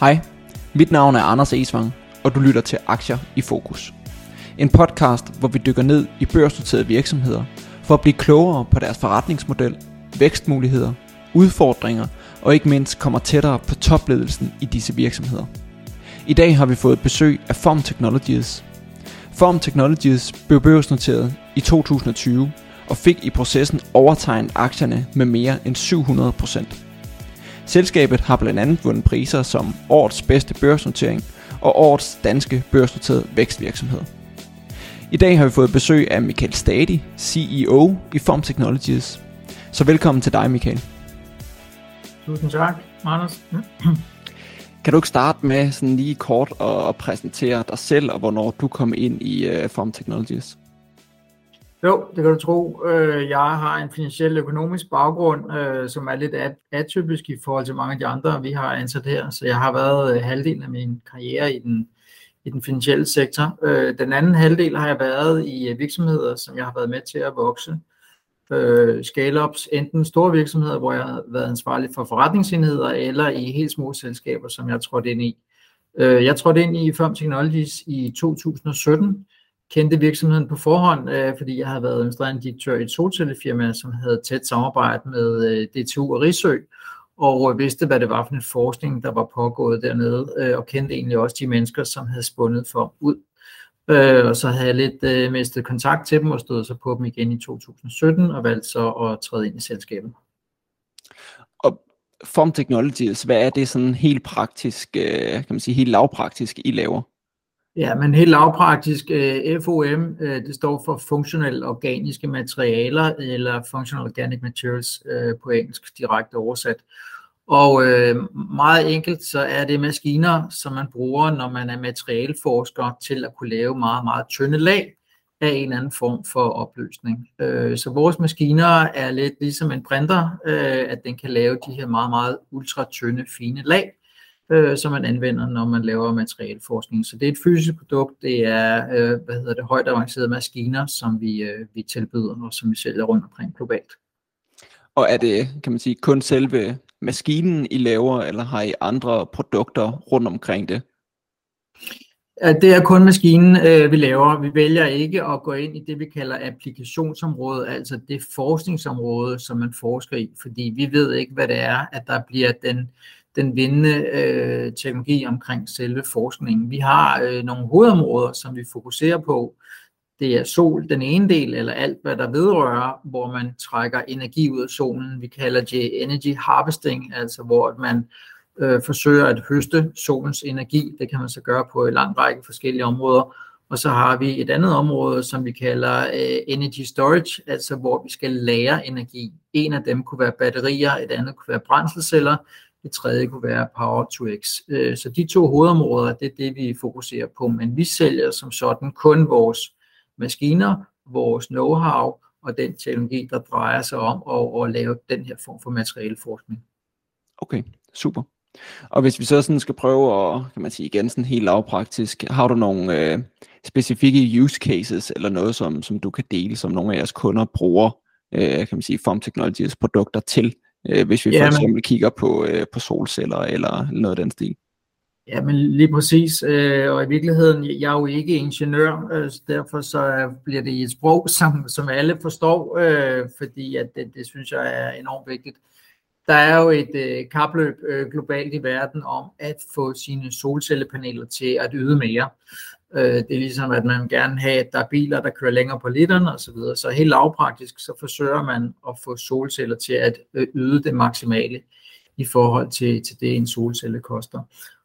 Hej, mit navn er Anders Esvang, og du lytter til Aktier i Fokus. En podcast, hvor vi dykker ned i børsnoterede virksomheder for at blive klogere på deres forretningsmodel, vækstmuligheder, udfordringer og ikke mindst kommer tættere på topledelsen i disse virksomheder. I dag har vi fået besøg af Form Technologies. Form Technologies blev børsnoteret i 2020 og fik i processen overtegnet aktierne med mere end 700 procent. Selskabet har blandt andet vundet priser som årets bedste børsnotering og årets danske børsnoterede vækstvirksomhed. I dag har vi fået besøg af Michael Stadi, CEO i Form Technologies. Så velkommen til dig, Michael. Tusind tak, Anders. Kan du ikke starte med sådan lige kort at præsentere dig selv og hvornår du kom ind i uh, Form Technologies? Jo, det kan du tro. Øh, jeg har en finansiel økonomisk baggrund, øh, som er lidt atypisk i forhold til mange af de andre, vi har ansat her. Så jeg har været øh, halvdelen af min karriere i den, i den finansielle sektor. Den anden halvdel har jeg været i virksomheder, som jeg har været med til at vokse. Scale-ups, enten store virksomheder, hvor jeg har været ansvarlig for forretningsenheder, eller i helt små selskaber, som jeg trådte ind i. Jeg trådte ind i Firm Technologies i 2017, kendte virksomheden på forhånd, øh, fordi jeg havde været administrerende direktør i et solcellefirma, som havde tæt samarbejde med øh, DTU og Rigsø, og vidste, hvad det var for en forskning, der var pågået dernede, øh, og kendte egentlig også de mennesker, som havde spundet for ud. Øh, og så havde jeg lidt øh, mistet kontakt til dem og stod så på dem igen i 2017 og valgte så at træde ind i selskabet. Og Form Technologies, hvad er det sådan helt praktisk, øh, kan man sige helt lavpraktisk, I laver? Ja, men helt lavpraktisk, øh, FOM, øh, det står for Functional Organiske Materialer, eller Functional Organic Materials øh, på engelsk direkte oversat. Og meget enkelt, så er det maskiner, som man bruger, når man er materialforsker, til at kunne lave meget, meget tynde lag af en eller anden form for opløsning. Så vores maskiner er lidt ligesom en printer, at den kan lave de her meget, meget ultra tynde, fine lag, øh, som man anvender, når man laver materialforskning. Så det er et fysisk produkt, det er øh, hvad hedder det, højt avancerede maskiner, som vi, øh, vi tilbyder og som vi sælger rundt omkring globalt. Og er det, kan man sige, kun selve maskinen, I laver, eller har I andre produkter rundt omkring det? Det er kun maskinen, øh, vi laver. Vi vælger ikke at gå ind i det, vi kalder applikationsområdet, altså det forskningsområde, som man forsker i, fordi vi ved ikke, hvad det er, at der bliver den den vindende øh, teknologi omkring selve forskningen. Vi har øh, nogle hovedområder, som vi fokuserer på. Det er sol, den ene del, eller alt, hvad der vedrører, hvor man trækker energi ud af solen. Vi kalder det energy harvesting, altså hvor man øh, forsøger at høste solens energi. Det kan man så gøre på en lang række forskellige områder. Og så har vi et andet område, som vi kalder øh, energy storage, altså hvor vi skal lære energi. En af dem kunne være batterier, et andet kunne være brændselceller det tredje kunne være Power to X. Øh, så de to hovedområder, det er det, vi fokuserer på. Men vi sælger som sådan kun vores maskiner, vores know-how og den teknologi, der drejer sig om at, at lave den her form for materialeforskning. Okay, super. Og hvis vi så sådan skal prøve at, kan man sige igen sådan helt lavpraktisk, har du nogle øh, specifikke use cases eller noget, som, som du kan dele, som nogle af jeres kunder bruger, øh, kan man sige, Form Technologies produkter til? Øh, hvis vi ja, for eksempel kigger på, øh, på solceller eller noget af den stil. Ja, men lige præcis, øh, og i virkeligheden, jeg er jo ikke ingeniør, øh, så derfor så bliver det et sprog, som, som alle forstår, øh, fordi at det, det synes jeg er enormt vigtigt. Der er jo et øh, kapløb øh, globalt i verden om at få sine solcellepaneler til at yde mere. Øh, det er ligesom, at man gerne have, at der er biler, der kører længere på literen og så videre. Så helt lavpraktisk, så forsøger man at få solceller til at øh, yde det maksimale i forhold til, til det, en solcelle koster.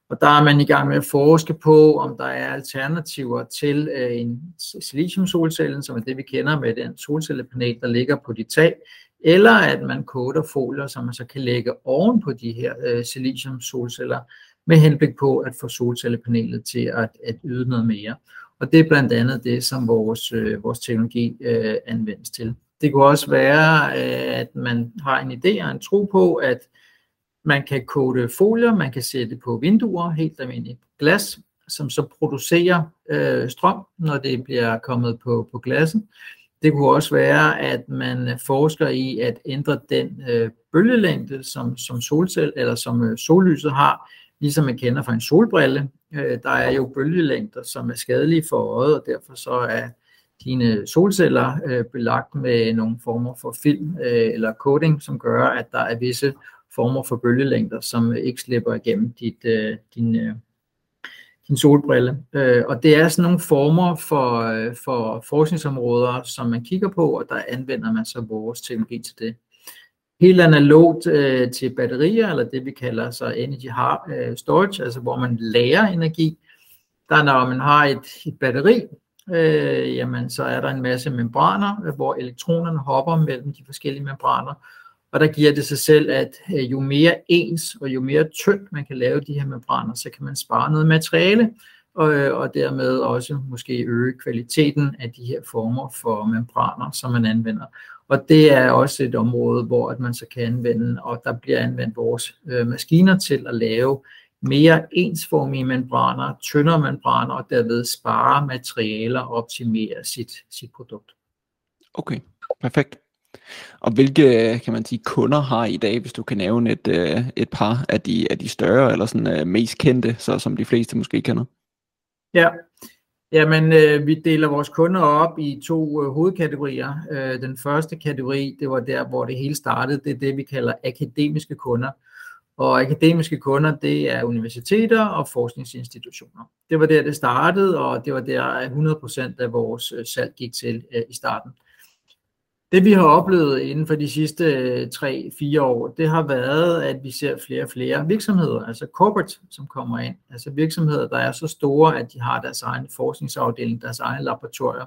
Og der er man i gang med at forske på, om der er alternativer til øh, en siliciumsolcelle, som er det, vi kender med den solcellepanel, der ligger på dit tag, eller at man koder folier, som man så kan lægge oven på de her øh, silicium solceller, med henblik på at få solcellepanelet til at, at yde noget mere. Og det er blandt andet det, som vores, øh, vores teknologi øh, anvendes til. Det kunne også være, øh, at man har en idé og en tro på, at man kan kode folier, man kan sætte på vinduer, helt almindeligt glas, som så producerer øh, strøm, når det bliver kommet på, på glassen. Det kunne også være, at man forsker i at ændre den øh, bølgelængde, som, som solcell eller som øh, sollyset har, ligesom man kender fra en solbrille. Øh, der er jo bølgelængder, som er skadelige for øjet, og derfor så er dine solceller øh, belagt med nogle former for film øh, eller coating, som gør, at der er visse former for bølgelængder, som ikke slipper igennem dit, øh, din, øh, din solbrille. Øh, og det er sådan nogle former for, øh, for forskningsområder, som man kigger på, og der anvender man så vores teknologi til det. Helt analogt øh, til batterier, eller det vi kalder så energy øh, storage, altså hvor man lærer energi, der når man har et, et batteri, øh, jamen så er der en masse membraner, hvor elektronerne hopper mellem de forskellige membraner, og der giver det sig selv, at øh, jo mere ens og jo mere tyndt man kan lave de her membraner, så kan man spare noget materiale, og, øh, og dermed også måske øge kvaliteten af de her former for membraner, som man anvender. Og det er også et område, hvor at man så kan anvende, og der bliver anvendt vores øh, maskiner til at lave mere ensformige membraner, tyndere membraner, og derved spare materialer og optimere sit, sit produkt. Okay, perfekt. Og hvilke, kan man sige, kunder har I dag, hvis du kan nævne et, øh, et par af de, af de større, eller sådan uh, mest kendte, så som de fleste måske kender? Ja, Jamen, øh, vi deler vores kunder op i to øh, hovedkategorier. Øh, den første kategori, det var der, hvor det hele startede, det er det, vi kalder akademiske kunder. Og akademiske kunder, det er universiteter og forskningsinstitutioner. Det var der, det startede, og det var der 100% af vores øh, salg gik til øh, i starten. Det vi har oplevet inden for de sidste øh, 3-4 år, det har været, at vi ser flere og flere virksomheder, altså corporate, som kommer ind. Altså virksomheder, der er så store, at de har deres egen forskningsafdeling, deres egen laboratorier.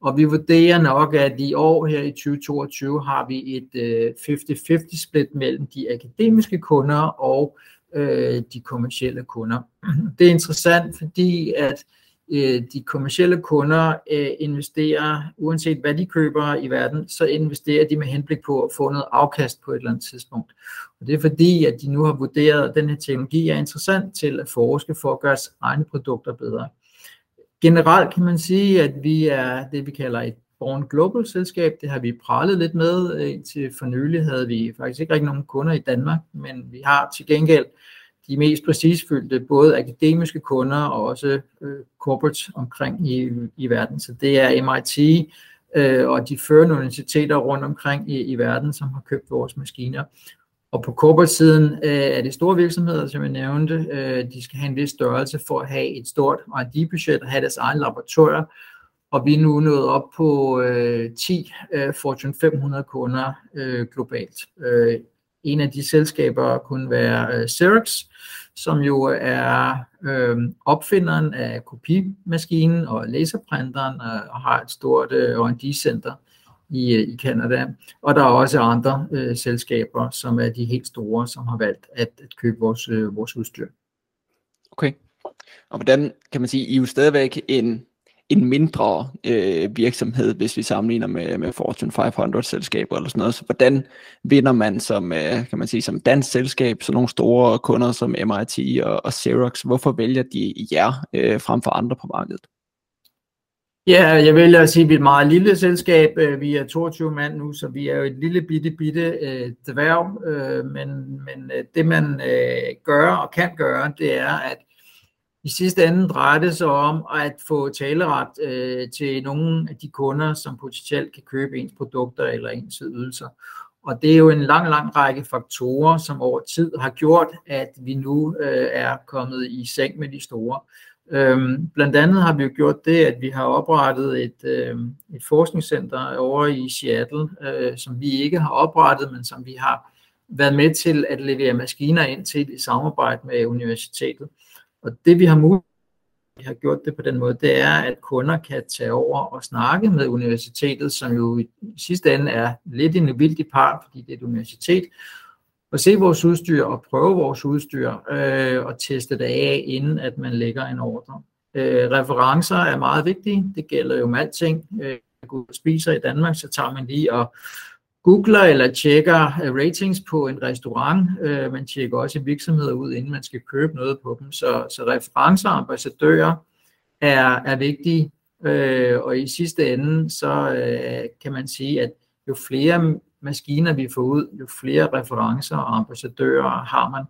Og vi vurderer nok, at i år her i 2022 har vi et øh, 50-50 split mellem de akademiske kunder og øh, de kommercielle kunder. Det er interessant, fordi at øh, Øh, de kommercielle kunder øh, investerer, uanset hvad de køber i verden, så investerer de med henblik på at få noget afkast på et eller andet tidspunkt. Og det er fordi, at de nu har vurderet, at den her teknologi er interessant til at forske for at gøre deres egne produkter bedre. Generelt kan man sige, at vi er det, vi kalder et Born Global selskab. Det har vi pralet lidt med. Øh, indtil for nylig havde vi faktisk ikke rigtig nogen kunder i Danmark, men vi har til gengæld de mest præcisfyldte, både akademiske kunder og også øh, corporates omkring i, i verden. Så det er MIT øh, og de førende universiteter rundt omkring i, i verden, som har købt vores maskiner. Og på corporate-siden øh, er det store virksomheder, som jeg nævnte. Øh, de skal have en vis størrelse for at have et stort R&D-budget og have deres egen laboratorier. Og vi er nu nået op på øh, 10 øh, Fortune 500 kunder øh, globalt. Øh, en af de selskaber kunne være øh, Xerox, som jo er øh, opfinderen af kopimaskinen og laserprinteren øh, og har et stort øh, R&D-center i, øh, i Canada. Og der er også andre øh, selskaber, som er de helt store, som har valgt at, at købe vores, øh, vores udstyr. Okay. Og hvordan kan man sige, I er jo stadigvæk en en mindre øh, virksomhed, hvis vi sammenligner med, med Fortune 500 selskaber eller sådan noget. Så hvordan vinder man som, øh, kan man sige, som dansk selskab, så nogle store kunder som MIT og, og Xerox, hvorfor vælger de jer øh, frem for andre på markedet? Ja, jeg vælger at sige, at vi er et meget lille selskab. Øh, vi er 22 mand nu, så vi er jo et lille bitte bitte øh, dværg. Øh, men men øh, det man øh, gør og kan gøre, det er, at i sidste ende drejer det sig om at få taleret øh, til nogle af de kunder, som potentielt kan købe ens produkter eller ens ydelser. Og det er jo en lang, lang række faktorer, som over tid har gjort, at vi nu øh, er kommet i seng med de store. Øhm, blandt andet har vi jo gjort det, at vi har oprettet et, øh, et forskningscenter over i Seattle, øh, som vi ikke har oprettet, men som vi har været med til at levere maskiner ind til i samarbejde med universitetet. Og det vi har mulighed vi har gjort det på den måde, det er, at kunder kan tage over og snakke med universitetet, som jo i sidste ende er lidt en vildt part, fordi det er et universitet, og se vores udstyr og prøve vores udstyr øh, og teste det af, inden at man lægger en ordre. Øh, referencer er meget vigtige. Det gælder jo med alting. Øh, går spiser i Danmark, så tager man lige og googler eller tjekker øh, ratings på en restaurant. Øh, man tjekker også virksomheder ud, inden man skal købe noget på dem. Så, så referencer og ambassadører er, er vigtige. Øh, og i sidste ende, så øh, kan man sige, at jo flere maskiner vi får ud, jo flere referencer og ambassadører har man.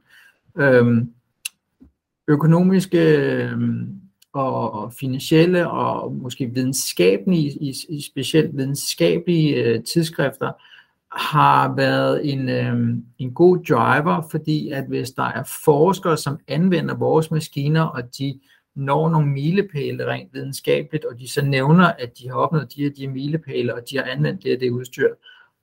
Øhm, økonomiske øhm, og, og finansielle og måske videnskabelige, i, i specielt videnskabelige øh, tidsskrifter, har været en, øh, en god driver, fordi at hvis der er forskere, som anvender vores maskiner, og de når nogle milepæle rent videnskabeligt, og de så nævner, at de har opnået de her, de milepæle, og de har anvendt det her det udstyr,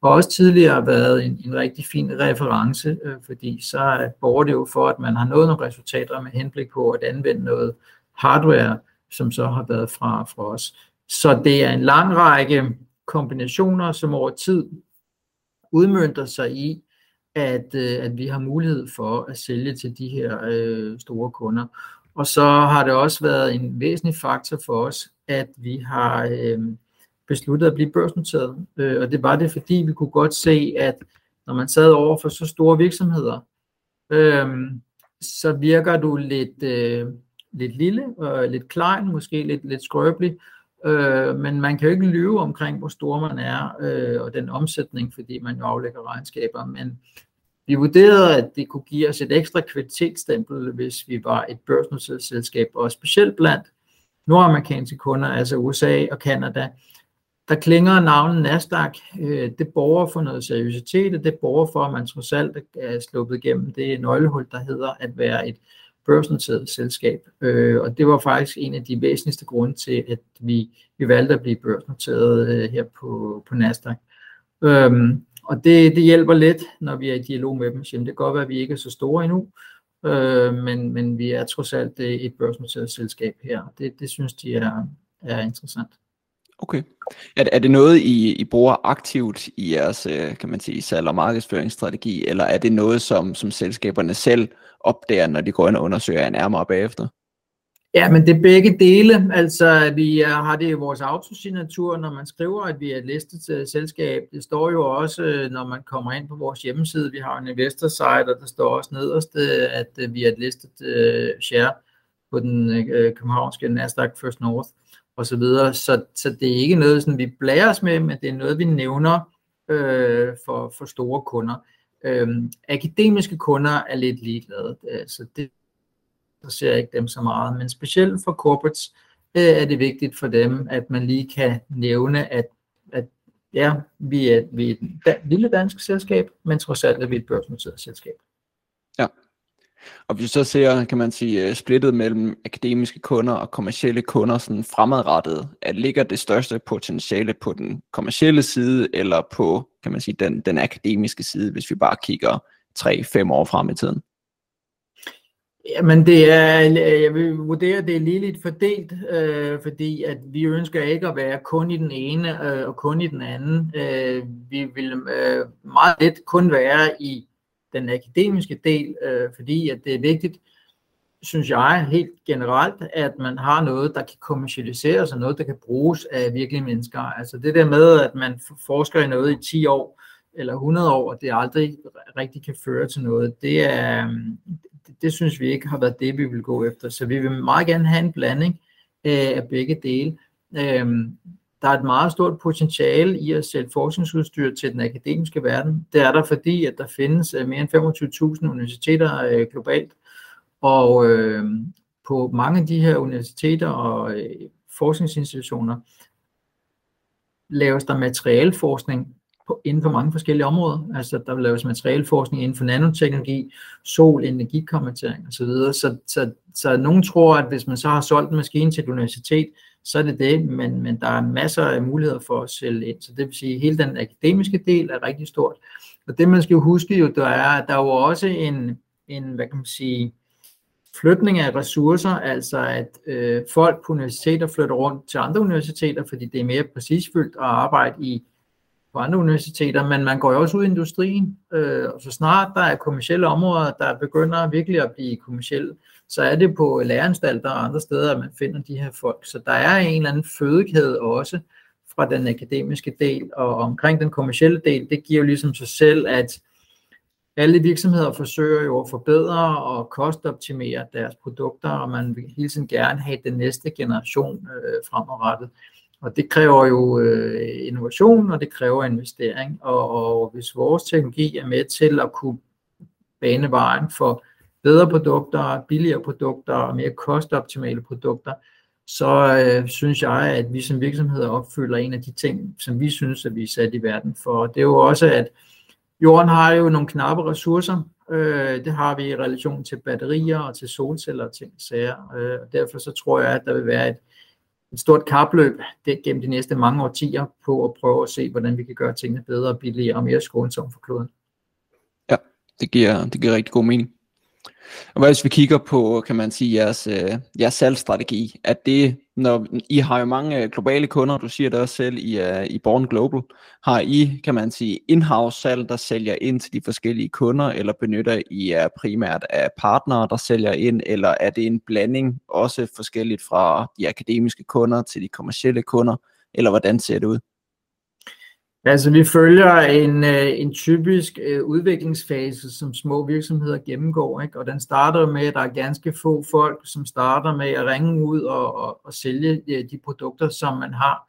og også tidligere været en, en rigtig fin reference, øh, fordi så borger det jo for, at man har nået nogle resultater med henblik på at anvende noget hardware, som så har været fra, fra os. Så det er en lang række kombinationer, som over tid udmyndter sig i, at, øh, at vi har mulighed for at sælge til de her øh, store kunder. Og så har det også været en væsentlig faktor for os, at vi har øh, besluttet at blive børsnoteret. Øh, og det var det, fordi vi kunne godt se, at når man sad over for så store virksomheder, øh, så virker du lidt, øh, lidt lille, og lidt klein, måske lidt, lidt skrøbelig, øh, men man kan jo ikke lyve omkring, hvor stor man er, øh, og den omsætning, fordi man jo aflægger regnskaber, men vi vurderede, at det kunne give os et ekstra kvalitetsstempel, hvis vi var et børsnoteret selskab, og specielt blandt nordamerikanske kunder, altså USA og Kanada, der klinger navnet Nasdaq. Øh, det borger for noget seriøsitet, og det borger for, at man trods alt er sluppet igennem det nøglehul, der hedder at være et børsnoteret selskab. Øh, og det var faktisk en af de væsentligste grunde til, at vi, vi valgte at blive børsnoteret øh, her på, på Nasdaq. Øhm, og det, det hjælper lidt, når vi er i dialog med dem. Så det kan godt være, at vi ikke er så store endnu, øh, men, men vi er trods alt øh, et børsnoteret selskab her. Det, det synes de er, er interessant. Okay. Er er det noget, I, I bruger aktivt i jeres øh, kan man sige, salg- og markedsføringsstrategi, eller er det noget, som, som selskaberne selv opdager, når de går ind og undersøger jer nærmere bagefter? Ja, men det er begge dele. Altså, vi øh, har det i vores autosignatur, når man skriver, at vi er et listet øh, selskab. Det står jo også, når man kommer ind på vores hjemmeside. Vi har en investor site, og der står også nederst, at vi er et listet share på den københavnske Nasdaq First North og så videre. Så, så det er ikke noget, sådan, vi blærer os med, men det er noget, vi nævner øh, for, for store kunder. Øhm, akademiske kunder er lidt ligeglade, øh, så det ser ikke dem så meget, men specielt for corporates øh, er det vigtigt for dem, at man lige kan nævne, at, at ja, vi er, vi er et lille dansk selskab, men trods alt er vi et børsnoteret selskab. Ja. Og hvis vi så ser, kan man sige, øh, splittet mellem akademiske kunder og kommercielle kunder sådan fremadrettet, at ligger det største potentiale på den kommercielle side, eller på, kan man sige, den, den akademiske side, hvis vi bare kigger 3-5 år frem i tiden? Jamen det er, øh, jeg vil vurdere, at det er lige lidt fordelt, øh, fordi at vi ønsker ikke at være kun i den ene øh, og kun i den anden. Øh, vi vil øh, meget let kun være i den akademiske del, øh, fordi at det er vigtigt, synes jeg helt generelt, at man har noget, der kan kommercialiseres, og noget, der kan bruges af virkelige mennesker. Altså det der med, at man forsker i noget i 10 år, eller 100 år, og det aldrig rigtig kan føre til noget, det, er, det, det synes vi ikke har været det, vi vil gå efter. Så vi vil meget gerne have en blanding øh, af begge dele. Øh, der er et meget stort potentiale i at sælge forskningsudstyr til den akademiske verden. Det er der, fordi at der findes øh, mere end 25.000 universiteter øh, globalt, og øh, på mange af de her universiteter og øh, forskningsinstitutioner laves der materialforskning på, inden for mange forskellige områder. Altså der laves materialforskning inden for nanoteknologi, sol, energikommentering osv. Så, så, så, så nogen tror, at hvis man så har solgt en maskine til et universitet, så er det det, men, men der er masser af muligheder for at sælge ind. Så det vil sige, at hele den akademiske del er rigtig stort. Og det man skal jo huske jo, der er, at der er jo også en, en hvad kan man sige, flytning af ressourcer, altså at øh, folk på universiteter flytter rundt til andre universiteter, fordi det er mere præcisfyldt at arbejde i på andre universiteter, men man går jo også ud i industrien, øh, og så snart der er kommersielle områder, der begynder virkelig at blive kommersielle, så er det på læreranstalter og andre steder, at man finder de her folk. Så der er en eller anden fødekæde også fra den akademiske del, og omkring den kommersielle del, det giver jo ligesom sig selv, at alle virksomheder forsøger jo at forbedre og kostoptimere deres produkter, og man vil hele tiden gerne have den næste generation øh, fremadrettet. Og det kræver jo øh, innovation, og det kræver investering. Og, og hvis vores teknologi er med til at kunne bane vejen for bedre produkter, billigere produkter og mere kostoptimale produkter, så øh, synes jeg, at vi som virksomheder opfylder en af de ting, som vi synes, at vi er sat i verden for. Det er jo også, at jorden har jo nogle knappe ressourcer. Øh, det har vi i relation til batterier og til solceller og ting sager. Øh, og derfor så tror jeg, at der vil være et, et stort kapløb det, gennem de næste mange årtier på at prøve at se, hvordan vi kan gøre tingene bedre, billigere og mere skånsomt for kloden. Ja, det giver, det giver rigtig god mening. Og hvis vi kigger på, kan man sige, jeres, øh, jeres salgsstrategi, at det, når I har jo mange øh, globale kunder, du siger det også selv i, øh, i Born Global, har I, kan man sige, in-house salg, der sælger ind til de forskellige kunder, eller benytter I uh, primært af partnere, der sælger ind, eller er det en blanding, også forskelligt fra de akademiske kunder til de kommercielle kunder, eller hvordan ser det ud? Altså vi følger en, øh, en typisk øh, udviklingsfase, som små virksomheder gennemgår, ikke? og den starter med, at der er ganske få folk, som starter med at ringe ud og, og, og sælge øh, de produkter, som man har.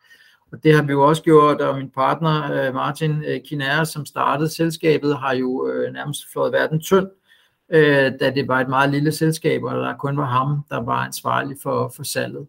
Og det har vi jo også gjort, og min partner Martin Kinær, som startede selskabet, har jo nærmest flået verden tynd, da det var et meget lille selskab, og der kun var ham, der var ansvarlig for, for salget.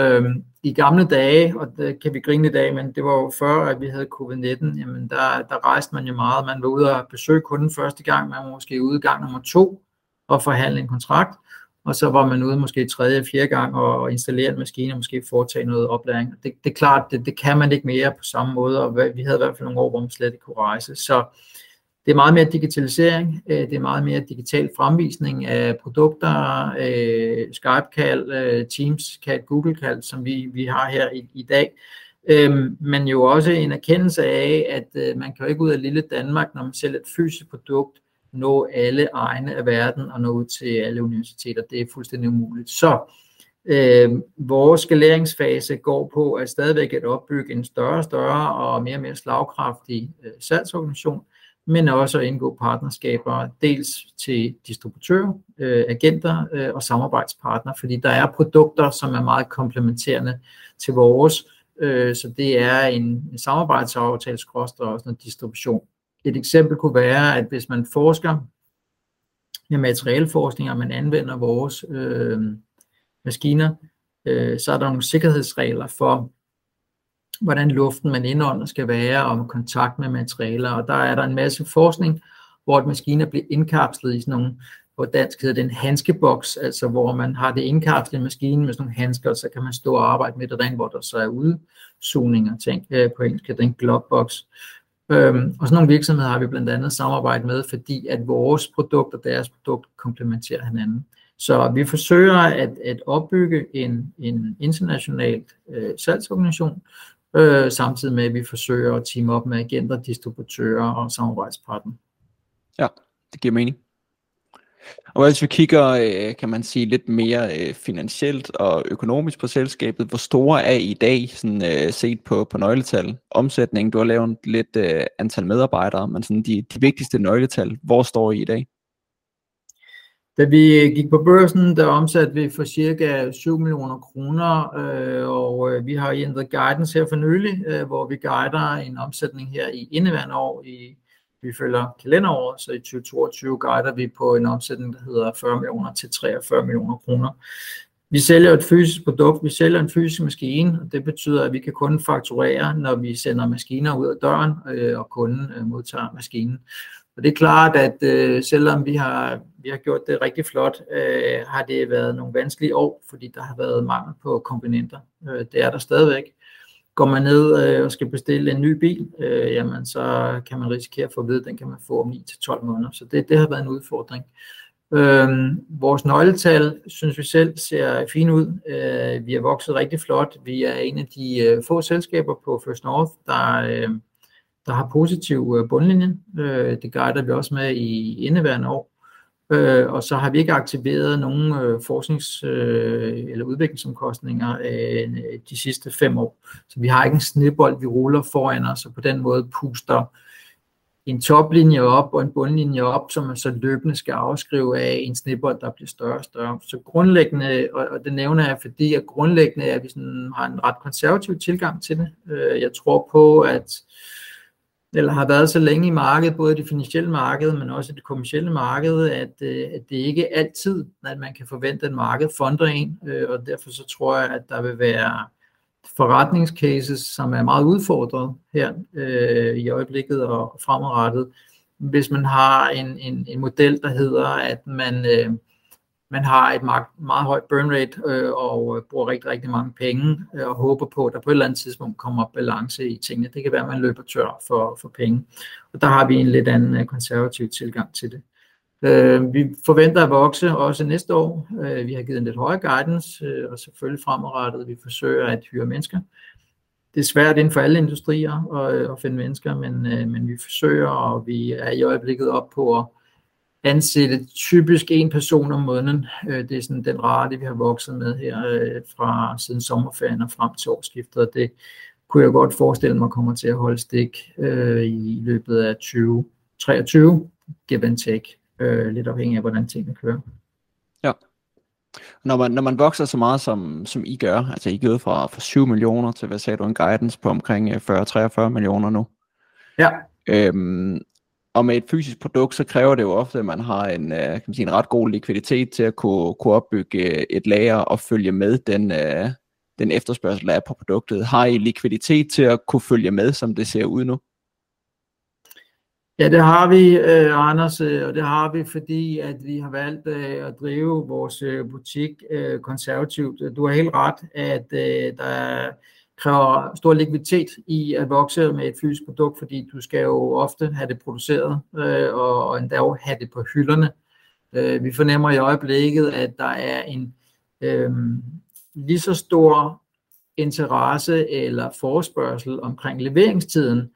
Øhm, I gamle dage, og det kan vi grine i dag, men det var jo før, at vi havde covid-19, jamen der, der rejste man jo meget. Man var ude og besøge kunden første gang, man var måske ude gang nummer to og forhandle en kontrakt, og så var man ude måske tredje og fjerde gang og installere en maskine og måske foretage noget oplæring. Det, det er klart, det, det kan man ikke mere på samme måde, og vi havde i hvert fald nogle år, hvor man slet ikke kunne rejse. Så det er meget mere digitalisering, øh, det er meget mere digital fremvisning af produkter, øh, Skype-kald, øh, Teams-kald, Google-kald, som vi, vi har her i, i dag. Øhm, men jo også en erkendelse af, at øh, man kan jo ikke ud af lille Danmark, når man sælger et fysisk produkt, nå alle egne af verden og nå ud til alle universiteter. Det er fuldstændig umuligt. Så øh, vores skaleringsfase går på at stadigvæk at opbygge en større, større og mere og mere slagkraftig øh, salgsorganisation, men også at indgå partnerskaber, dels til distributører, øh, agenter øh, og samarbejdspartnere, fordi der er produkter, som er meget komplementerende til vores, øh, så det er en, en samarbejdsaftale, og også noget distribution. Et eksempel kunne være, at hvis man forsker med materialeforskning, og man anvender vores øh, maskiner, øh, så er der nogle sikkerhedsregler for, hvordan luften man indånder skal være, og kontakt med materialer, og der er der en masse forskning, hvor maskiner bliver indkapslet i sådan nogle, på dansk hedder det en handskeboks, altså hvor man har det indkapslet i maskinen med sådan nogle handsker, og så kan man stå og arbejde med det derinde, hvor der så er udsugning og ting. Øh, på engelsk hedder det en globbox. Øhm, og sådan nogle virksomheder har vi blandt andet samarbejdet med, fordi at vores produkt og deres produkt komplementerer hinanden. Så vi forsøger at, at opbygge en, en international øh, salgsorganisation, øh, samtidig med, at vi forsøger at team op med agenter, distributører og samarbejdspartnere. Ja, det giver mening. Og hvis vi kigger, øh, kan man sige, lidt mere øh, finansielt og økonomisk på selskabet, hvor store er I i dag, sådan, øh, set på, på nøgletal? Omsætning, du har lavet lidt antal medarbejdere, men sådan de, de vigtigste nøgletal, hvor står I i dag? Da vi gik på børsen, der omsatte vi for cirka 7 millioner kroner, øh, og øh, vi har ændret guidance her for nylig, øh, hvor vi guider en omsætning her i indeværende år, i, vi følger kalenderåret, så i 2022 guider vi på en omsætning, der hedder 40 millioner til 43 millioner kroner. Vi sælger et fysisk produkt, vi sælger en fysisk maskine, og det betyder, at vi kan kun fakturere, når vi sender maskiner ud af døren, øh, og kunden øh, modtager maskinen. Og det er klart, at øh, selvom vi har, vi har gjort det rigtig flot, øh, har det været nogle vanskelige år, fordi der har været mangel på komponenter. Øh, det er der stadigvæk. Går man ned øh, og skal bestille en ny bil, øh, jamen så kan man risikere at få at vide, at den kan man få om 9-12 måneder. Så det, det har været en udfordring. Øh, vores nøgletal, synes vi selv, ser fint ud. Øh, vi har vokset rigtig flot. Vi er en af de øh, få selskaber på First North, der, øh, der har positiv øh, bundlinje. Øh, det guider vi også med i indeværende år. Øh, og så har vi ikke aktiveret nogen øh, forsknings- øh, eller udviklingsomkostninger øh, de sidste fem år. Så vi har ikke en snedbold, vi ruller foran os, og på den måde puster en toplinje op og en bundlinje op, som man så løbende skal afskrive af en snibbold, der bliver større og større. Så grundlæggende, og det nævner jeg, fordi at grundlæggende er, at vi sådan har en ret konservativ tilgang til det. Øh, jeg tror på, at eller har været så længe i markedet, både det finansielle marked, men også det kommercielle marked, at, øh, at det ikke altid, at man kan forvente, at markedet fonder en, øh, og derfor så tror jeg, at der vil være forretningscases, som er meget udfordret her øh, i øjeblikket og fremadrettet, hvis man har en, en, en model, der hedder, at man, øh, man har et meget, meget højt burn rate øh, og øh, bruger rigtig, rigtig mange penge øh, og håber på, at der på et eller andet tidspunkt kommer balance i tingene. Det kan være, at man løber tør for, for penge. Og der har vi en lidt anden øh, konservativ tilgang til det. Øh, vi forventer at vokse også næste år. Øh, vi har givet en lidt højere guidance, øh, og selvfølgelig fremadrettet, vi forsøger at hyre mennesker. Det er svært inden for alle industrier at, øh, at finde mennesker, men, øh, men vi forsøger, og vi er i øjeblikket op på at ansætte typisk en person om måneden. Øh, det er sådan den rate, vi har vokset med her øh, fra siden sommerferien og frem til årsskiftet, og det kunne jeg godt forestille mig kommer til at holde stik øh, i løbet af 2023, give and take, lidt afhængig af, hvordan tingene kører. Ja. Når man, når man vokser så meget, som, som I gør, altså I er gået fra, fra 7 millioner til, hvad sagde du, en guidance på omkring 40-43 millioner nu. Ja. Øhm, og med et fysisk produkt, så kræver det jo ofte, at man har en, øh, kan man sige, en ret god likviditet til at kunne, kunne opbygge øh, et lager og følge med den, øh, den efterspørgsel, der er på produktet. Har I likviditet til at kunne følge med, som det ser ud nu? Ja, det har vi, Anders, og det har vi, fordi at vi har valgt at drive vores butik konservativt. Du har helt ret, at der er kræver stor likviditet i at vokse med et fysisk produkt, fordi du skal jo ofte have det produceret øh, og, og endda jo have det på hylderne. Øh, vi fornemmer i øjeblikket, at der er en øh, lige så stor interesse eller forespørgsel omkring leveringstiden,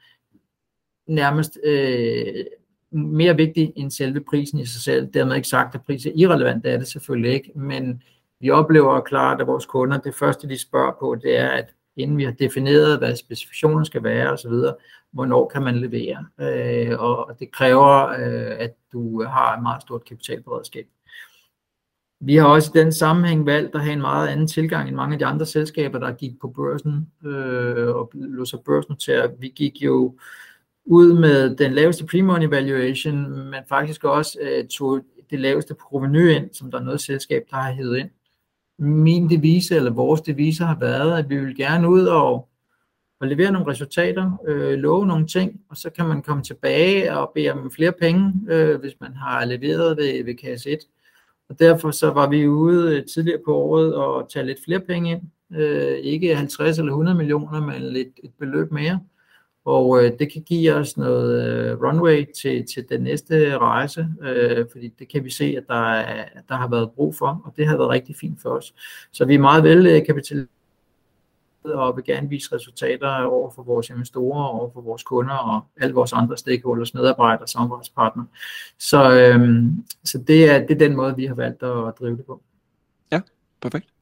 nærmest øh, mere vigtig end selve prisen i sig selv. Dermed ikke sagt, at prisen er irrelevant, det er det selvfølgelig ikke, men vi oplever klart, at vores kunder, det første de spørger på, det er, at inden vi har defineret, hvad specifikationen skal være osv., hvornår kan man levere. Øh, og det kræver, øh, at du har et meget stort kapitalberedskab. Vi har også i den sammenhæng valgt at have en meget anden tilgang end mange af de andre selskaber, der gik på børsen øh, og lå sig børsnotere. Vi gik jo ud med den laveste pre-money valuation, men faktisk også øh, tog det laveste proveny ind, som der er noget selskab, der har hævet ind min devise, eller vores devise har været, at vi vil gerne ud og, og levere nogle resultater, øh, love nogle ting, og så kan man komme tilbage og bede om flere penge, øh, hvis man har leveret ved, ved kasse 1. Og derfor så var vi ude øh, tidligere på året og tage lidt flere penge ind. Øh, ikke 50 eller 100 millioner, men lidt et beløb mere. Og øh, det kan give os noget øh, runway til, til den næste rejse, øh, fordi det kan vi se, at der, er, der har været brug for, og det har været rigtig fint for os. Så vi er meget vel øh, kapitaliseret og vil gerne vise resultater over for vores investorer, over for vores kunder og alle vores andre stakeholders, medarbejdere, samarbejdspartnere. Så, øh, så det, er, det er den måde, vi har valgt at drive det på. Ja, perfekt.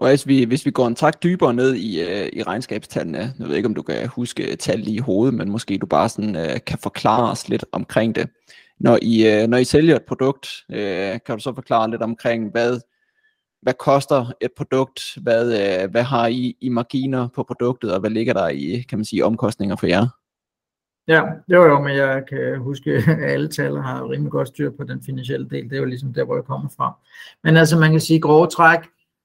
Og hvis vi, hvis vi går en tak dybere ned i, øh, i regnskabstallene, jeg ved ikke, om du kan huske øh, tal i hovedet, men måske du bare sådan, øh, kan forklare os lidt omkring det. Når I, øh, når I sælger et produkt, øh, kan du så forklare lidt omkring, hvad, hvad koster et produkt, hvad, øh, hvad har I i marginer på produktet, og hvad ligger der i, kan man sige, omkostninger for jer? Ja, det var jo, men jeg kan huske, at alle taler har rimelig godt styr på den finansielle del. Det er jo ligesom der, hvor jeg kommer fra. Men altså, man kan sige grove træk,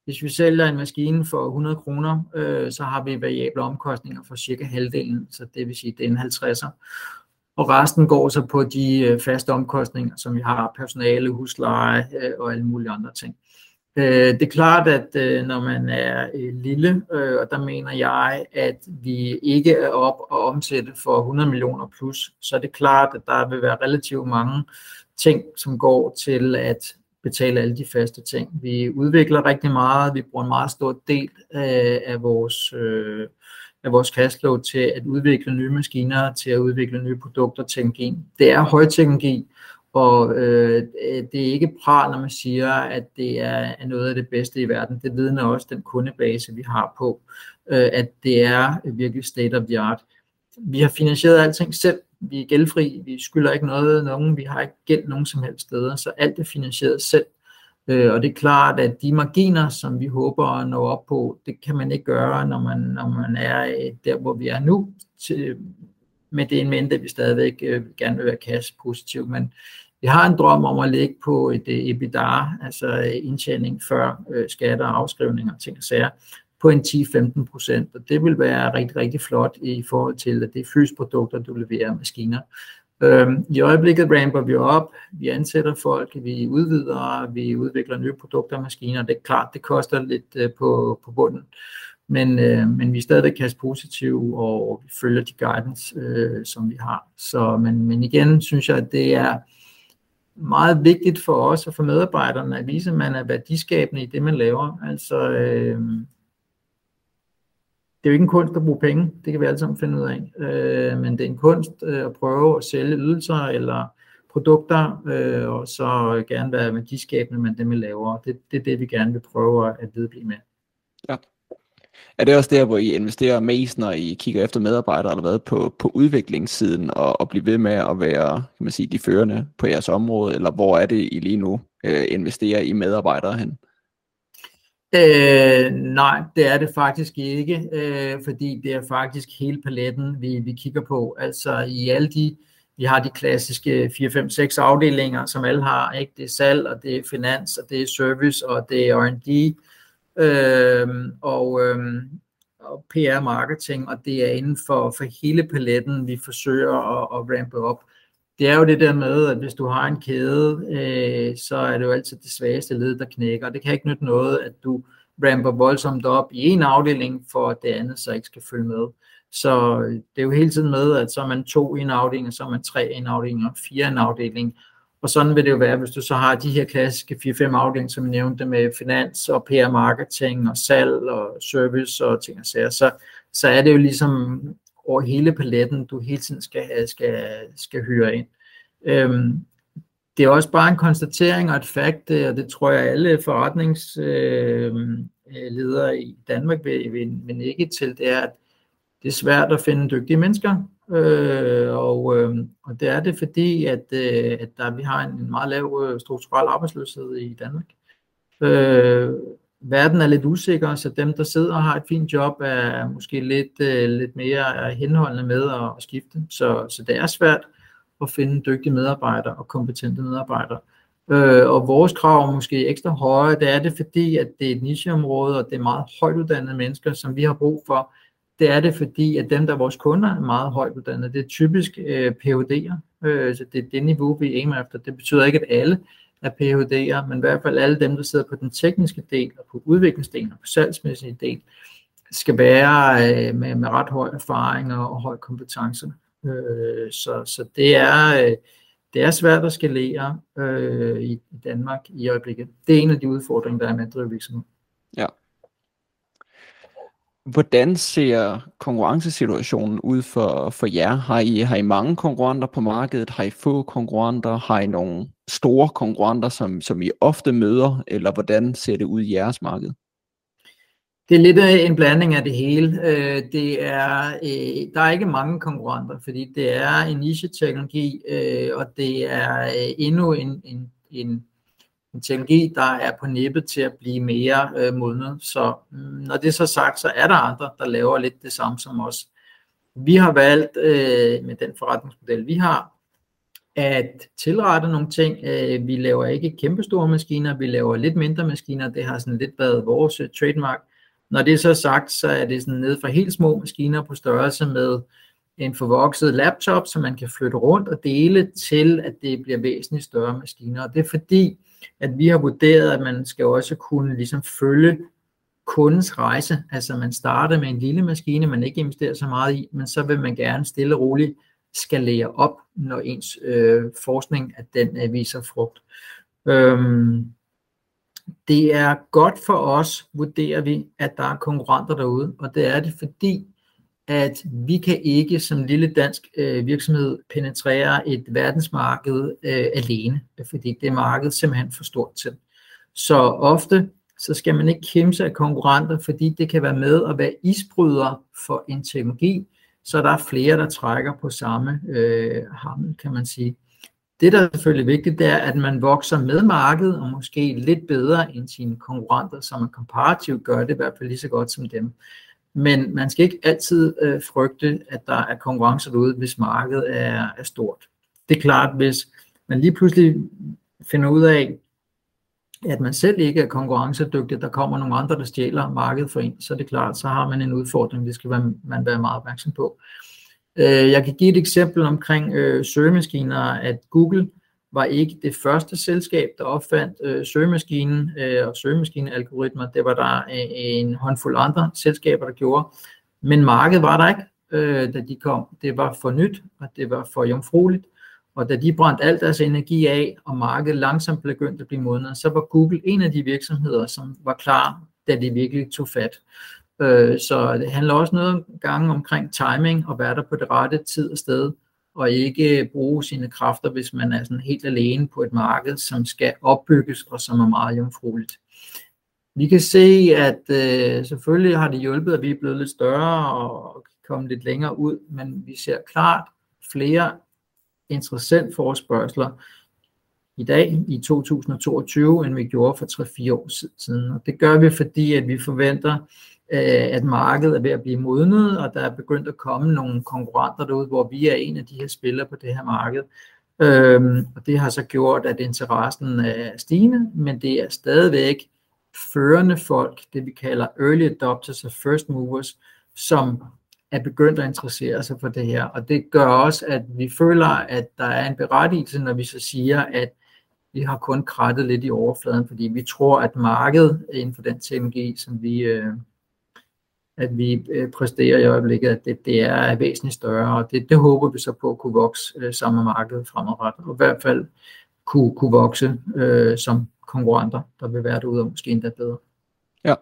hvis vi sælger en maskine for 100 kroner, øh, så har vi variable omkostninger for cirka halvdelen, så det vil sige, det er en 50'er. Og resten går så på de øh, faste omkostninger, som vi har personale, husleje øh, og alle mulige andre ting. Øh, det er klart, at øh, når man er øh, lille, øh, og der mener jeg, at vi ikke er op og omsætte for 100 millioner plus, så er det klart, at der vil være relativt mange ting, som går til at betale alle de faste ting. Vi udvikler rigtig meget, vi bruger en meget stor del af, af vores øh, af vores cashflow til at udvikle nye maskiner, til at udvikle nye produkter, teknologi. Det er højteknologi, og øh, det er ikke pral, når man siger, at det er noget af det bedste i verden. Det vidner også den kundebase, vi har på, øh, at det er virkelig state of the art vi har finansieret alting selv. Vi er gældfri, vi skylder ikke noget nogen, vi har ikke gæld nogen som helst steder, så alt er finansieret selv. Øh, og det er klart, at de marginer, som vi håber at nå op på, det kan man ikke gøre, når man, når man er øh, der, hvor vi er nu, til, med det en mente, at vi stadigvæk øh, gerne vil være cash positiv. Men vi har en drøm om at ligge på et øh, EBITDA, altså indtjening før øh, skatter, afskrivninger og ting og sager, på en 10-15 procent, og det vil være rigtig, rigtig flot i forhold til, at det er fyldsprodukter, du leverer maskiner. Øhm, I øjeblikket ramper vi op, vi ansætter folk, vi udvider, vi udvikler nye produkter og maskiner. Det er klart, det koster lidt øh, på, på bunden, men, øh, men vi er stadig kasse positive, og vi følger de guidance, øh, som vi har. Så, men, men igen synes jeg, at det er meget vigtigt for os og for medarbejderne at vise, at man er værdiskabende i det, man laver. Altså, øh, det er jo ikke en kunst at bruge penge, det kan vi alle sammen finde ud af, øh, men det er en kunst øh, at prøve at sælge ydelser eller produkter, øh, og så gerne være værdiskabende med det, vi laver. Det, det er det, vi gerne vil prøve at vedblive med. Ja. Er det også der, hvor I investerer mest, når I kigger efter medarbejdere, eller hvad, på, på udviklingssiden, og, og blive ved med at være kan man sige, de førende på jeres område, eller hvor er det, I lige nu øh, investerer i medarbejdere hen? Øh, nej, det er det faktisk ikke, øh, fordi det er faktisk hele paletten, vi, vi kigger på. Altså i alle de, vi har de klassiske 4, 5, 6 afdelinger, som alle har. Ikke? Det er salg, og det er finans, og det er service, og det er R&D, øh, og, øh, og PR marketing, og det er inden for, for hele paletten, vi forsøger at, at rampe op det er jo det der med, at hvis du har en kæde, øh, så er det jo altid det svageste led, der knækker. Det kan ikke nytte noget, at du ramper voldsomt op i en afdeling, for at det andet så ikke skal følge med. Så øh, det er jo hele tiden med, at så er man to i en afdeling, og så er man tre i en afdeling, og fire i en afdeling. Og sådan vil det jo være, hvis du så har de her klassiske 4-5 afdelinger, som jeg nævnte, med finans og PR marketing og salg og service og ting og sager, så, så er det jo ligesom over hele paletten, du hele tiden skal, skal, skal høre ind. Øhm, det er også bare en konstatering og et fakt, øh, og det tror jeg alle forretningsledere øhm, øh, i Danmark vil, vil, vil ikke til, det er, at det er svært at finde dygtige mennesker. Øh, og, øh, og det er det fordi, at, øh, at der, vi har en meget lav øh, strukturel arbejdsløshed i Danmark. Øh, verden er lidt usikker, så dem, der sidder og har et fint job, er måske lidt, øh, lidt mere henholdende med at, at skifte. Så, så det er svært at finde dygtige medarbejdere og kompetente medarbejdere. Øh, og vores krav er måske ekstra høje, det er det fordi, at det er et nicheområde, og det er meget højt uddannede mennesker, som vi har brug for. Det er det fordi, at dem, der er vores kunder, er meget højt uddannede. Det er typisk øh, PhD'er, øh, så det er det niveau, vi aimer efter. Det betyder ikke, at alle af PhD'er, men i hvert fald alle dem, der sidder på den tekniske del, og på udviklingsdelen og på salgsmæssige del, skal være øh, med, med ret høj erfaring og, og høj kompetence. Øh, så, så det er, øh, det er svært at skalere øh, i, i Danmark i øjeblikket. Det er en af de udfordringer, der er med at drive virksomhed. Ja. Hvordan ser konkurrencesituationen ud for, for jer? Har I, har I mange konkurrenter på markedet? Har I få konkurrenter? Har I nogle store konkurrenter, som, som I ofte møder? Eller hvordan ser det ud i jeres marked? Det er lidt en blanding af det hele. Øh, det er, øh, der er ikke mange konkurrenter, fordi det er en niche-teknologi, øh, og det er endnu en, en, en en teknologi, der er på nippet til at blive mere modnet. Så mm, når det er så sagt, så er der andre, der laver lidt det samme som os. Vi har valgt med den forretningsmodel, vi har, at tilrette nogle ting. Øh, vi laver ikke kæmpestore maskiner, vi laver lidt mindre maskiner. Det har sådan lidt været vores øh, trademark. Når det er så sagt, så er det sådan ned fra helt små maskiner på størrelse med en forvokset laptop, som man kan flytte rundt og dele til, at det bliver væsentligt større maskiner. Og det er fordi, at vi har vurderet, at man skal også kunne ligesom følge kundens rejse. Altså man starter med en lille maskine, man ikke investerer så meget i, men så vil man gerne stille og roligt skalere op, når ens øh, forskning at den øh, viser frugt. Øhm, det er godt for os, vurderer vi, at der er konkurrenter derude, og det er det, fordi at vi kan ikke som lille dansk øh, virksomhed penetrere et verdensmarked øh, alene, fordi det marked simpelthen for stort til. Så ofte så skal man ikke kæmpe sig af konkurrenter, fordi det kan være med at være isbryder for en teknologi, så der er flere, der trækker på samme øh, hammel, kan man sige. Det, der er selvfølgelig vigtigt, det er, at man vokser med markedet, og måske lidt bedre end sine konkurrenter, så man komparativt gør det i hvert fald lige så godt som dem. Men man skal ikke altid øh, frygte, at der er konkurrence derude, hvis markedet er, er stort. Det er klart, hvis man lige pludselig finder ud af, at man selv ikke er konkurrencedygtig, der kommer nogle andre, der stjæler markedet for en, så er det klart, så har man en udfordring, det skal man være meget opmærksom på. Øh, jeg kan give et eksempel omkring øh, søgemaskiner, at Google var ikke det første selskab, der opfandt øh, søgemaskinen øh, og søgemaskinealgoritmer. Det var der øh, en håndfuld andre selskaber, der gjorde. Men markedet var der ikke, øh, da de kom. Det var for nyt, og det var for jomfrueligt. Og da de brændte al deres energi af, og markedet langsomt begyndte at blive modnet, så var Google en af de virksomheder, som var klar, da de virkelig tog fat. Øh, så det handler også noget gange omkring timing og være der på det rette tid og sted, og ikke bruge sine kræfter, hvis man er sådan helt alene på et marked, som skal opbygges og som er meget jomfrueligt. Vi kan se, at øh, selvfølgelig har det hjulpet, at vi er blevet lidt større og kommet lidt længere ud, men vi ser klart flere interessant forespørgseler i dag i 2022, end vi gjorde for 3-4 år siden. Og det gør vi, fordi at vi forventer, øh, at markedet er ved at blive modnet, og der er begyndt at komme nogle konkurrenter derude, hvor vi er en af de her spillere på det her marked. Øhm, og det har så gjort, at interessen er stigende, men det er stadigvæk førende folk, det vi kalder early adopters og first movers, som er begyndt at interessere sig for det her. Og det gør også, at vi føler, at der er en berettigelse, når vi så siger, at vi har kun krattet lidt i overfladen, fordi vi tror, at markedet inden for den teknologi, som vi, øh, at vi øh, præsterer i øjeblikket, at det, det er væsentligt større, og det, det håber vi så på at kunne vokse øh, sammen med markedet fremadrettet, og i hvert fald kunne, kunne vokse øh, som konkurrenter, der vil være derude og måske endda bedre. Ja.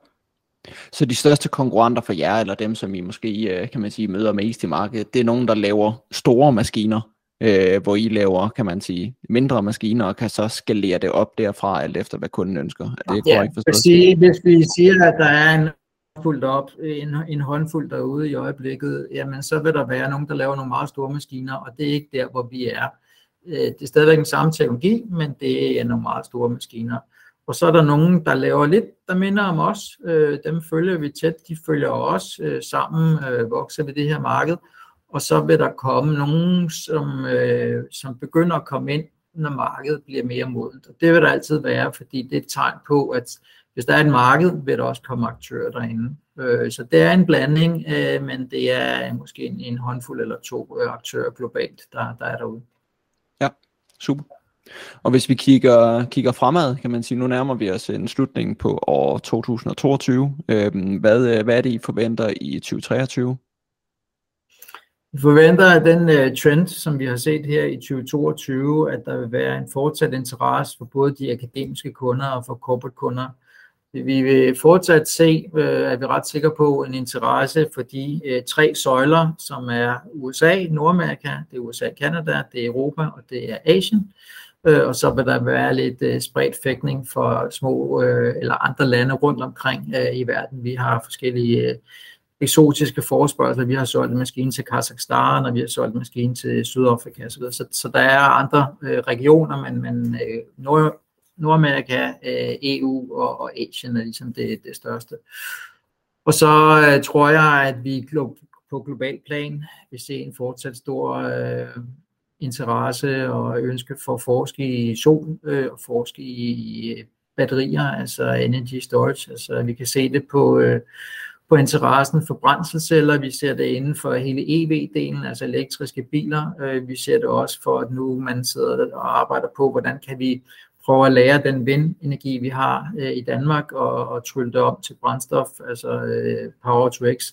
Så de største konkurrenter for jer, eller dem, som I måske øh, kan man sige, møder mest i markedet, det er nogen, der laver store maskiner, øh, hvor I laver, kan man sige, mindre maskiner, og kan så skalere det op derfra, alt efter hvad kunden ønsker. Er det ja, korrekt forstået? Sige, hvis vi siger, at der er en håndfuld op, en, en håndfuld derude i øjeblikket, jamen så vil der være nogen, der laver nogle meget store maskiner, og det er ikke der, hvor vi er. Øh, det er stadigvæk den samme teknologi, men det er nogle meget store maskiner. Og så er der nogen, der laver lidt, der minder om os. Øh, dem følger vi tæt. De følger os øh, sammen, øh, vokser ved det her marked. Og så vil der komme nogen, som, øh, som begynder at komme ind, når markedet bliver mere modent. Og det vil der altid være, fordi det er et tegn på, at hvis der er et marked, vil der også komme aktører derinde. Øh, så det er en blanding, øh, men det er måske en, en håndfuld eller to øh, aktører globalt, der, der er derude. Ja, super. Og hvis vi kigger, kigger fremad, kan man sige, nu nærmer vi os en slutning på år 2022. Øhm, hvad, øh, hvad er det, I forventer i 2023? Vi forventer, at den uh, trend, som vi har set her i 2022, at der vil være en fortsat interesse for både de akademiske kunder og for corporate kunder. Vi vil fortsat se, uh, er vi ret sikre på, en interesse for de uh, tre søjler, som er USA, Nordamerika, det er USA, Kanada, det er Europa og det er Asien øh, og så vil der være lidt øh, spredt fægtning for små øh, eller andre lande rundt omkring øh, i verden. Vi har forskellige øh, eksotiske forespørgseler. Vi har solgt en maskine til Kazakhstan, og vi har solgt en maskine til Sydafrika osv. Så, så der er andre øh, regioner, men, men øh, Nord, Nordamerika, øh, EU og, og Asien er ligesom det, det største. Og så øh, tror jeg, at vi på global plan vil se en fortsat stor øh, interesse og ønske for at forske i sol øh, og forske i øh, batterier, altså energy storage. Altså vi kan se det på, øh, på interessen for brændselceller, vi ser det inden for hele EV-delen, altså elektriske biler. Øh, vi ser det også for, at nu man sidder og arbejder på, hvordan kan vi prøve at lære den vindenergi, vi har øh, i Danmark, og, og trylle det om til brændstof, altså øh, power to x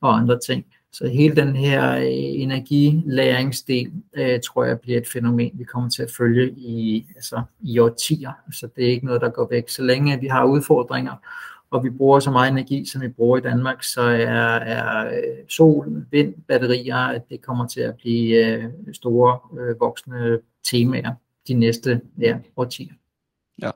og andre ting. Så hele den her øh, energilæringsdel, øh, tror jeg bliver et fænomen, vi kommer til at følge i, altså, i årtier. Så det er ikke noget, der går væk. Så længe vi har udfordringer, og vi bruger så meget energi, som vi bruger i Danmark, så er, er øh, sol, vind, batterier, at det kommer til at blive øh, store, øh, voksne temaer de næste ja, årtier. Ja.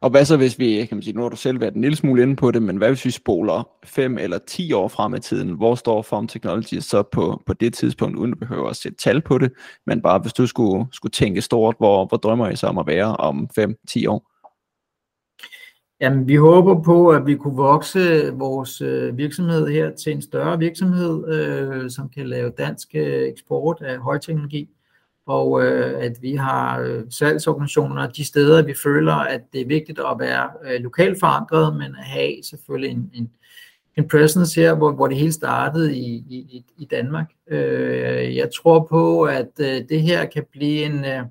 Og hvad så hvis vi, kan man sige, nu har du selv været en lille smule inde på det, men hvad hvis vi spoler 5 eller 10 år frem i tiden? Hvor står Form Technology så på, på det tidspunkt, uden at behøve at sætte tal på det, men bare hvis du skulle, skulle tænke stort, hvor, hvor drømmer I så om at være om 5-10 år? Jamen, vi håber på, at vi kunne vokse vores øh, virksomhed her til en større virksomhed, øh, som kan lave dansk øh, eksport af højteknologi, og øh, at vi har øh, salgsorganisationer de steder, vi føler, at det er vigtigt at være øh, lokalt forankret, men at have selvfølgelig en, en, en presence her, hvor, hvor det hele startede i, i, i Danmark. Øh, jeg tror på, at øh, det her kan blive en... Øh,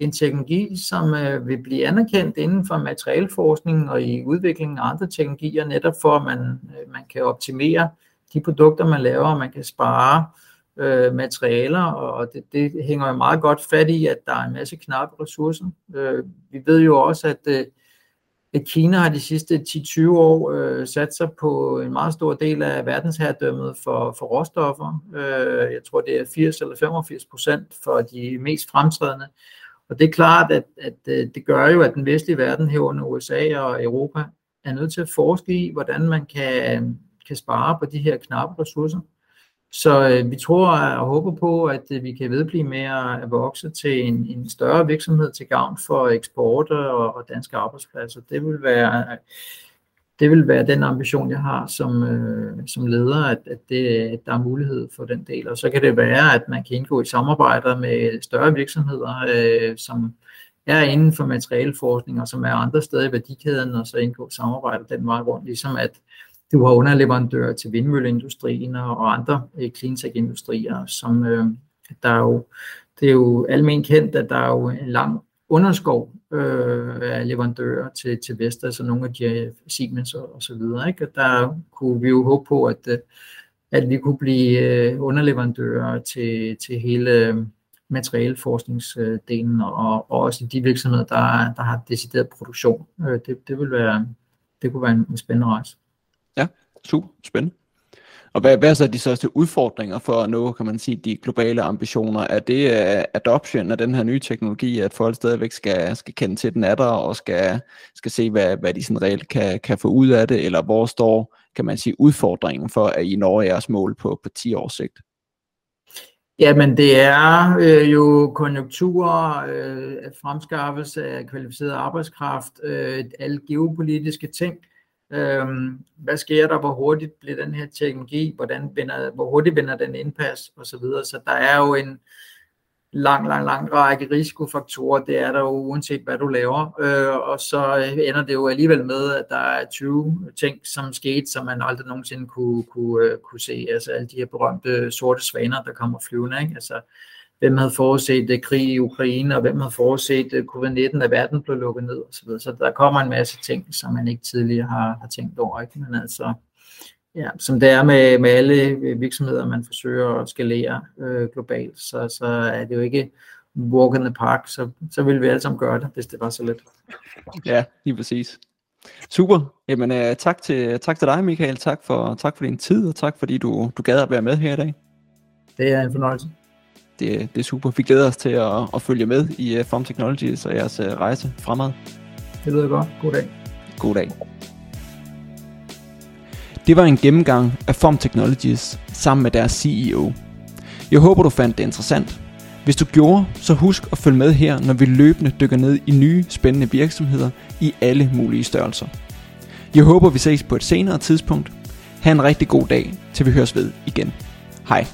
en teknologi, som øh, vil blive anerkendt inden for materialforskning og i udviklingen af andre teknologier, netop for at man, øh, man kan optimere de produkter, man laver, og man kan spare øh, Øh, materialer, og det, det hænger jo meget godt fat i, at der er en masse knappe ressourcer. Øh, vi ved jo også, at, øh, at Kina har de sidste 10-20 år øh, sat sig på en meget stor del af verdensherredømmet for, for råstoffer. Øh, jeg tror, det er 80 eller 85 procent for de mest fremtrædende. Og det er klart, at, at øh, det gør jo, at den vestlige verden herunder USA og Europa er nødt til at forske i, hvordan man kan, kan spare på de her knappe ressourcer. Så øh, vi tror og håber på, at øh, vi kan vedblive med at vokse til en, en større virksomhed til gavn for eksport og, og danske arbejdspladser. Det vil være det vil være den ambition, jeg har som, øh, som leder, at, at, det, at der er mulighed for den del. Og så kan det være, at man kan indgå i samarbejder med større virksomheder, øh, som er inden for materialforskning og som er andre steder i værdikæden, og så indgå samarbejder den vej rundt, ligesom at du har underleverandører til vindmølleindustrien og andre øh, cleantech-industrier, som øh, der er jo, det er jo almen kendt, at der er jo en lang underskov øh, af leverandører til, til Vestas altså og nogle af de øh, Siemens og, og så videre. Ikke? Og der kunne vi jo håbe på, at, øh, at vi kunne blive øh, underleverandører til, til hele øh, materialeforskningsdelen og, og også de virksomheder, der, der har decideret produktion. Øh, det, det, vil være, det kunne være en, en spændende rejse. Ja, super spændende. Og hvad, hvad er så de største udfordringer for at nå, kan man sige, de globale ambitioner? Er det uh, adoption af den her nye teknologi, at folk stadigvæk skal, skal kende til den er der, og skal, skal se, hvad, hvad de sådan reelt kan, kan få ud af det? Eller hvor står, kan man sige, udfordringen for, at I når jeres mål på, på 10 års sigt? Jamen det er øh, jo konjunkturer, øh, fremskaffelse af kvalificeret arbejdskraft, øh, alle geopolitiske ting, Øhm, hvad sker der? Hvor hurtigt bliver den her teknologi? Hvordan vender, hvor hurtigt vinder den indpas? Og så videre. Så der er jo en lang, lang, lang række risikofaktorer. Det er der jo uanset hvad du laver. Øh, og så ender det jo alligevel med, at der er 20 ting, som skete, som man aldrig nogensinde kunne, kunne, øh, kunne se. Altså alle de her berømte sorte svaner, der kommer flyvende. Ikke? Altså, hvem havde forudset krig i Ukraine, og hvem havde forudset uh, covid-19, at verden blev lukket ned osv. Så, så der kommer en masse ting, som man ikke tidligere har, har tænkt over. Ikke? Men altså, ja, som det er med, med alle virksomheder, man forsøger at skalere øh, globalt, så, så er det jo ikke walk in the park, så, så ville vi alle sammen gøre det, hvis det var så let. Ja, lige præcis. Super. Jamen, uh, tak, til, tak til dig, Michael. Tak for, tak for din tid, og tak fordi du, du gad at være med her i dag. Det er en fornøjelse det, det er super. Vi glæder os til at, at følge med i uh, Form Technologies og jeres uh, rejse fremad. Det lyder godt. God dag. God dag. Det var en gennemgang af Form Technologies sammen med deres CEO. Jeg håber, du fandt det interessant. Hvis du gjorde, så husk at følge med her, når vi løbende dykker ned i nye, spændende virksomheder i alle mulige størrelser. Jeg håber, vi ses på et senere tidspunkt. Ha' en rigtig god dag, til vi høres ved igen. Hej.